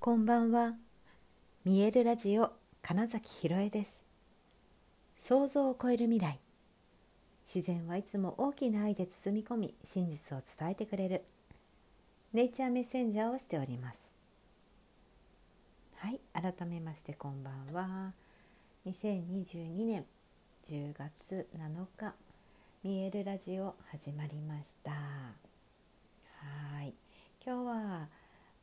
こんばんは。見えるラジオ金崎ひろえです。想像を超える未来。自然はいつも大きな愛で包み込み、真実を伝えてくれる。ネイチャーメッセンジャーをしております。はい、改めましてこんばんは。2022年10月7日、見えるラジオ始まりました。はい、今日は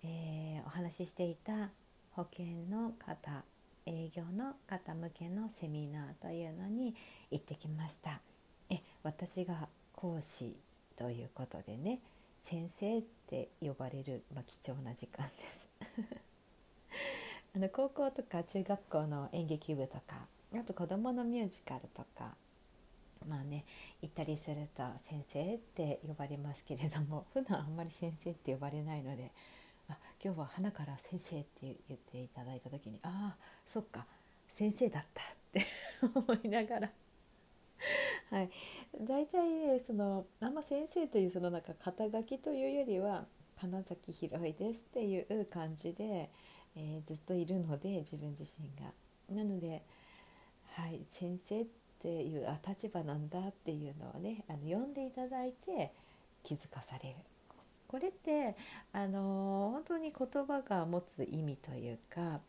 えー、お話ししていた保険の方営業の方向けのセミナーというのに行ってきました。え私が講師ということでね先生って呼ばれる、まあ、貴重な時間です。あの高校とか中学校の演劇部とかあと子どものミュージカルとかまあね行ったりすると先生って呼ばれますけれども普段あんまり先生って呼ばれないので今日は花から先生って言っていただいた時にああそっか先生だったって 思いながら。はい、大体ねそのあんま先生というそのなんか肩書きというよりは金崎ひろいですっていう感じで、えー、ずっといるので自分自身が。なので、はい、先生っていうあ立場なんだっていうのをねあの呼んでいただいて気づかされる。これってあの本当に言葉が持つ意味というか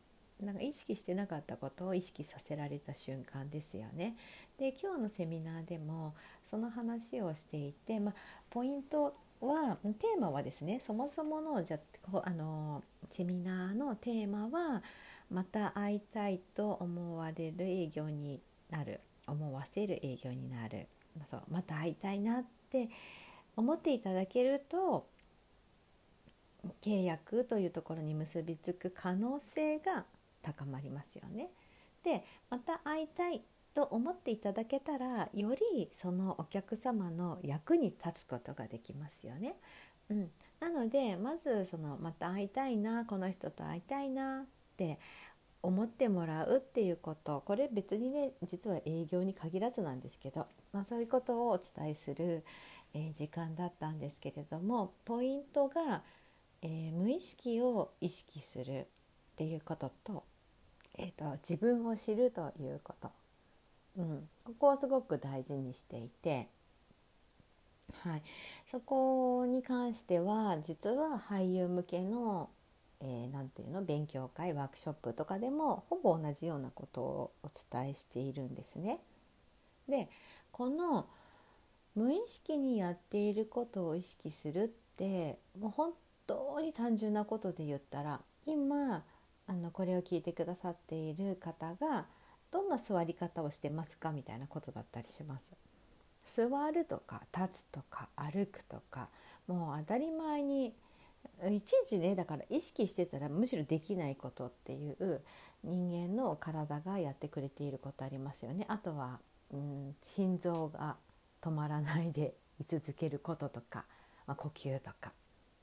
なんか意識してなかったことを意識させられた瞬間ですよね。で今日のセミナーでもその話をしていて、ま、ポイントはテーマはですねそもそものじゃあのセミナーのテーマはまた会いたいと思われる営業になる思わせる営業になるそうまた会いたいなって思っていただけると契約というところに結びつく可能性が高まりますよね。でまた会いたいと思っていただけたらよりそのお客様の役に立つことができますよね。うん、なのでまずそのまた会いたいなこの人と会いたいなって思ってもらうっていうことこれ別にね実は営業に限らずなんですけど、まあ、そういうことをお伝えする、えー、時間だったんですけれどもポイントがえー、無意識を意識するっていうことと,、えーと、自分を知るということ、うん、ここをすごく大事にしていて、はい、そこに関しては実は俳優向けの何、えー、て言うの勉強会ワークショップとかでもほぼ同じようなことをお伝えしているんですね。でこの無意識にやっていることを意識するってもう本当に単純なことで言ったら今あのこれを聞いてくださっている方がどんな座り方をしてますかみたいなことだったりします。座るとか立つとか歩くとかもう当たり前にいちいちねだから意識してたらむしろできないことっていう人間の体がやってくれていることありますよね。あとは、うん、心臓が止まらないで居続けることとか、まあ、呼吸とか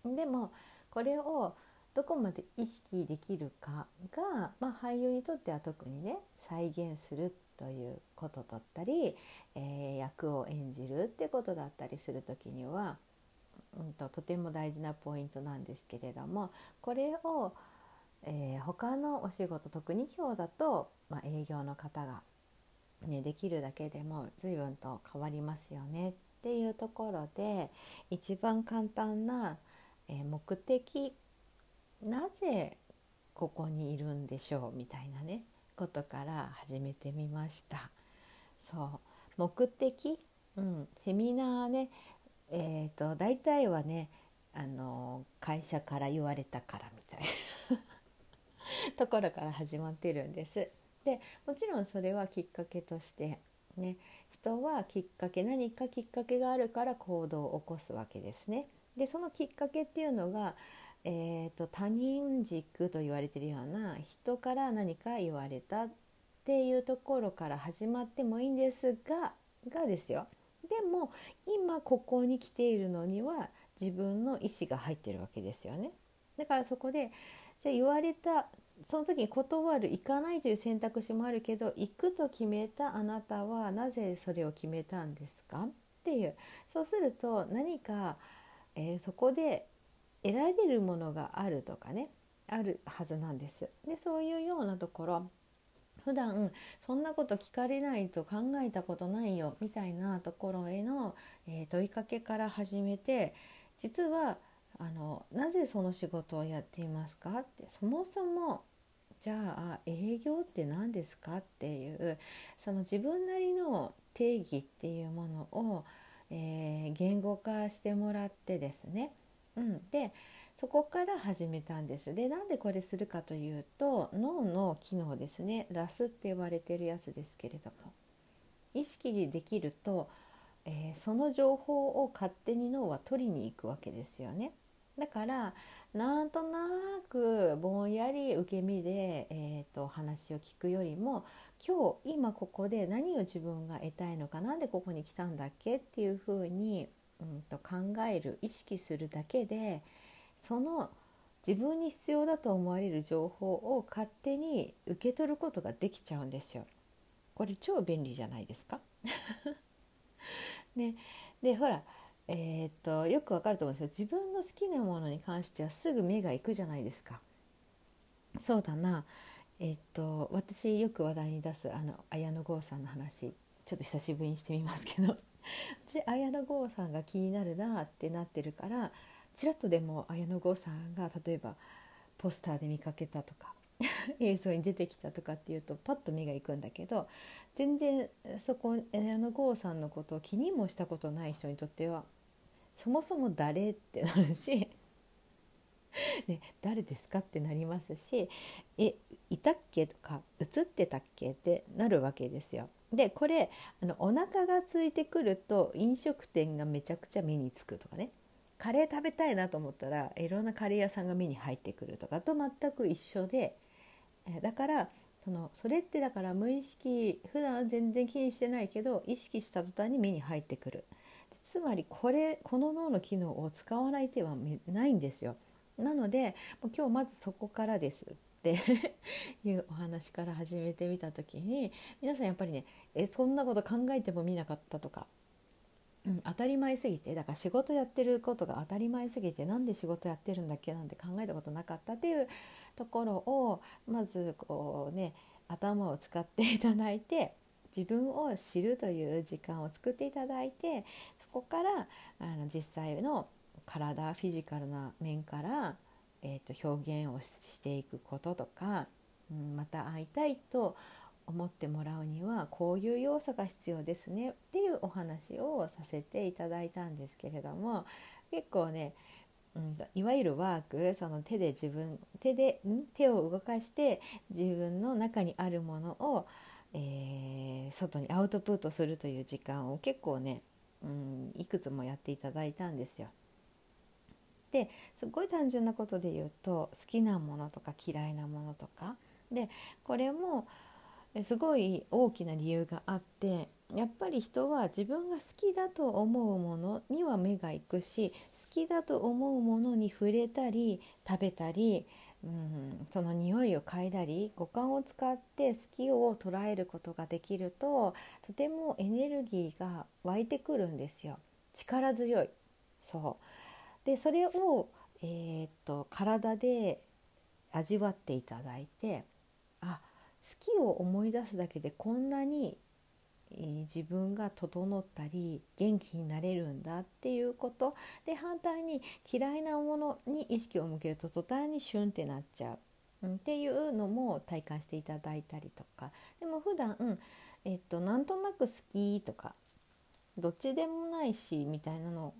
でもこれをどこまで意識できるかが、まあ、俳優にとっては特にね再現するということだったり、えー、役を演じるってことだったりする時には、うんと、とても大事なポイントなんですけれどもこれを、えー、他のお仕事特に今日だと、まあ、営業の方が、ね、できるだけでも随分と変わりますよねっていうところで一番簡単なえ、目的なぜここにいるんでしょうみたいなねことから始めてみました。そう目的、うん、セミナーねえーと、大体はねあの会社から言われたからみたいな ところから始まってるんです。でもちろんそれはきっかけとしてね人はきっかけ何かきっかけがあるから行動を起こすわけですね。でそのきっかけっていうのが、えーと、他人軸と言われてるような人から何か言われたっていうところから始まってもいいんですががですよでも今ここに来ているのには自分の意思が入ってるわけですよね。だからそこでじゃあ言われたその時に断る行かないという選択肢もあるけど行くと決めたあなたはなぜそれを決めたんですかっていうそうすると何かえー、そこで得られるものがあるとかねあるはずなんです。でそういうようなところ普段そんなこと聞かれないと考えたことないよみたいなところへの、えー、問いかけから始めて実はあのなぜその仕事をやっていますか？ってそもそもじゃあ営業って何ですか？っていうその自分なりの定義っていうものを、えー、言語化してもらってですね、うん、でそこから始めたんです。でなんでこれするかというと脳の機能ですねラスって呼ばれてるやつですけれども意識できると、えー、その情報を勝手に脳は取りに行くわけですよね。だからなんとなくぼんやり受け身で、えーと、話を聞くよりも今日今ここで何を自分が得たいのか何でここに来たんだっけっていうふうに、うんと考える意識するだけでその自分に必要だと思われる情報を勝手に受け取ることができちゃうんですよ。これ超便利じゃないですか？ね、でほらえー、っとよくわかると思うんですよ自分の好きなものに関してはすぐ目が行くじゃないですか。そうだなえ、っと私よく話題に出すあの綾野剛さんの話ちょっと久しぶりにしてみますけど。私綾野剛さんが気になるなってなってるからちらっとでも綾野剛さんが例えばポスターで見かけたとか 映像に出てきたとかっていうとパッと目が行くんだけど全然そこ綾野剛さんのことを気にもしたことない人にとってはそもそも誰ってなるし ね、誰ですかってなりますし「えいたっけ?」とか「映ってたっけ?」ってなるわけですよ。でこれあのお腹が空いてくると飲食店がめちゃくちゃ目につくとかねカレー食べたいなと思ったらいろんなカレー屋さんが目に入ってくるとかと全く一緒でだからそのそれってだから無意識普段は全然気にしてないけど意識した途端に目に入ってくるつまりこれこの脳の機能を使わない手はないんですよなので今日まずそこからですって いうお話から始めてみた時に皆さんやっぱりねえそんなこと考えてもみなかったとかうん、当たり前すぎてだから仕事やってることが当たり前すぎてなんで仕事やってるんだっけなんて考えたことなかったっていうところをまずこうね頭を使っていただいて自分を知るという時間を作っていただいてそこからあの実際の体フィジカルな面から、えー、と表現をしていくこととか、うん、また会いたいと思ってもらうにはこういう要素が必要ですねっていうお話をさせていただいたんですけれども結構ね、うん、いわゆるワークその手で自分手でん手を動かして自分の中にあるものを、えー、外にアウトプットするという時間を結構ね、うん、いくつもやっていただいたんですよ。ですごい単純なことで言うと好きなものとか嫌いなものとか。でこれもすごい大きな理由があってやっぱり人は自分が好きだと思うものには目がいくし好きだと思うものに触れたり食べたり、うん、その匂いを嗅いだり五感を使って好きを捉えることができるととてもエネルギーが湧いてくるんですよ。力強い。そう。でそれを、えー、と体で味わっていただいてあ好きを思い出すだけでこんなに、えー、自分が整ったり元気になれるんだっていうこと。で反対に嫌いなものに意識を向けると途端にシュンってなっちゃう、うん、っていうのも体感していただいたりとか。でも普段、うんえっとなんとなく好きとかどっちでもないしみたいなの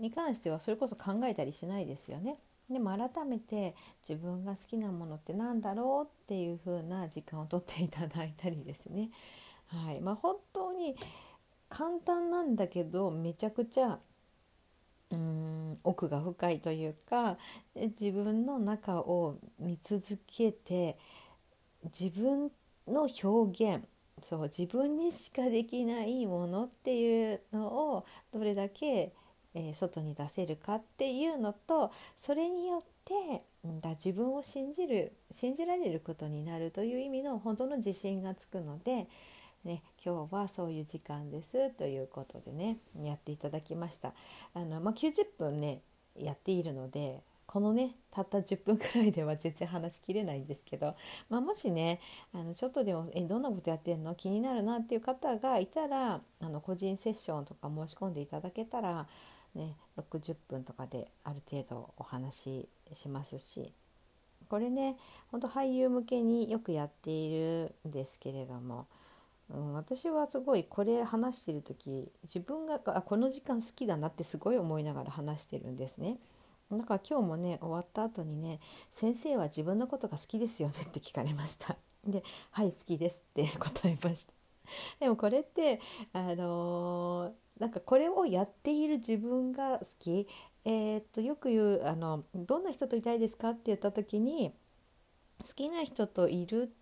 に関してはそれこそ考えたりしないですよね。でも改めて自分が好きなものって何だろうっていう風な時間をとっていただいたりですね。はいまあ、本当に簡単なんだけどめちゃくちゃうーん奥が深いというか自分の中を見続けて自分の表現そう自分にしかできないものっていうのをどれだけえー、外に出せるかっていうのとそれによってだ自分を信じる信じられることになるという意味の本当の自信がつくので、ね、今日はそういう時間ですということでねやっていただきました。あのまあ、90分ねやっているのでこのねたった10分くらいでは全然話しきれないんですけど、まあ、もしねあのちょっとでも「えどんなことやってんの？気になるな」っていう方がいたらあの個人セッションとか申し込んでいただけたら、ね、60分とかである程度お話ししますしこれね本当俳優向けによくやっているんですけれども。うん、私はすごいこれ話してる時自分があこの時間好きだなってすごい思いながら話してるんですね。だから今日もね終わった後にね「先生は自分のことが好きですよね」って 聞かれました。で「はい好きです」って答えました。でもこれってあのー、なんかこれをやっている自分が好きえー、っとよく言うあの「どんな人といたいですか?」って言った時に好きな人といる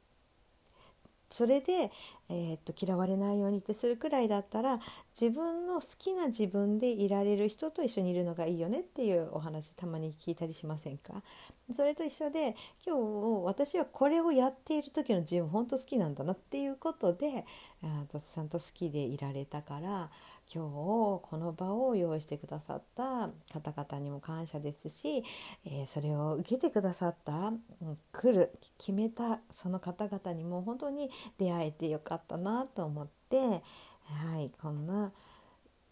それで、えー、っと嫌われないようにってするくらいだったら自分の好きな自分でいられる人と一緒にいるのがいいよねっていうお話たまに聞いたりしませんか？それと一緒で今日私はこれをやっている時の自分本当好きなんだなっていうことであちゃんと好きでいられたから今日この場を用意してくださった方々にも感謝ですし、えー、それを受けてくださった、うん、来る決めたその方々にも本当に出会えてよかったなと思って、はい、こんな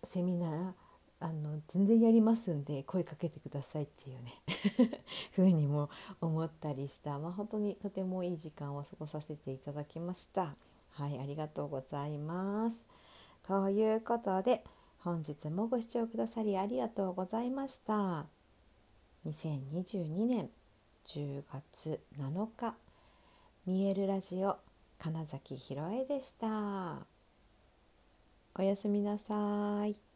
セミナーあの全然やりますんで声かけてくださいっていうね ふうにも思ったりした、まあ、本当にとてもいい時間を過ごさせていただきました。はい、ありがとうございます。ということで本日もご視聴くださりありがとうございました。2022年10月7日見えるラジオ金崎ひろえでした。おやすみなさい。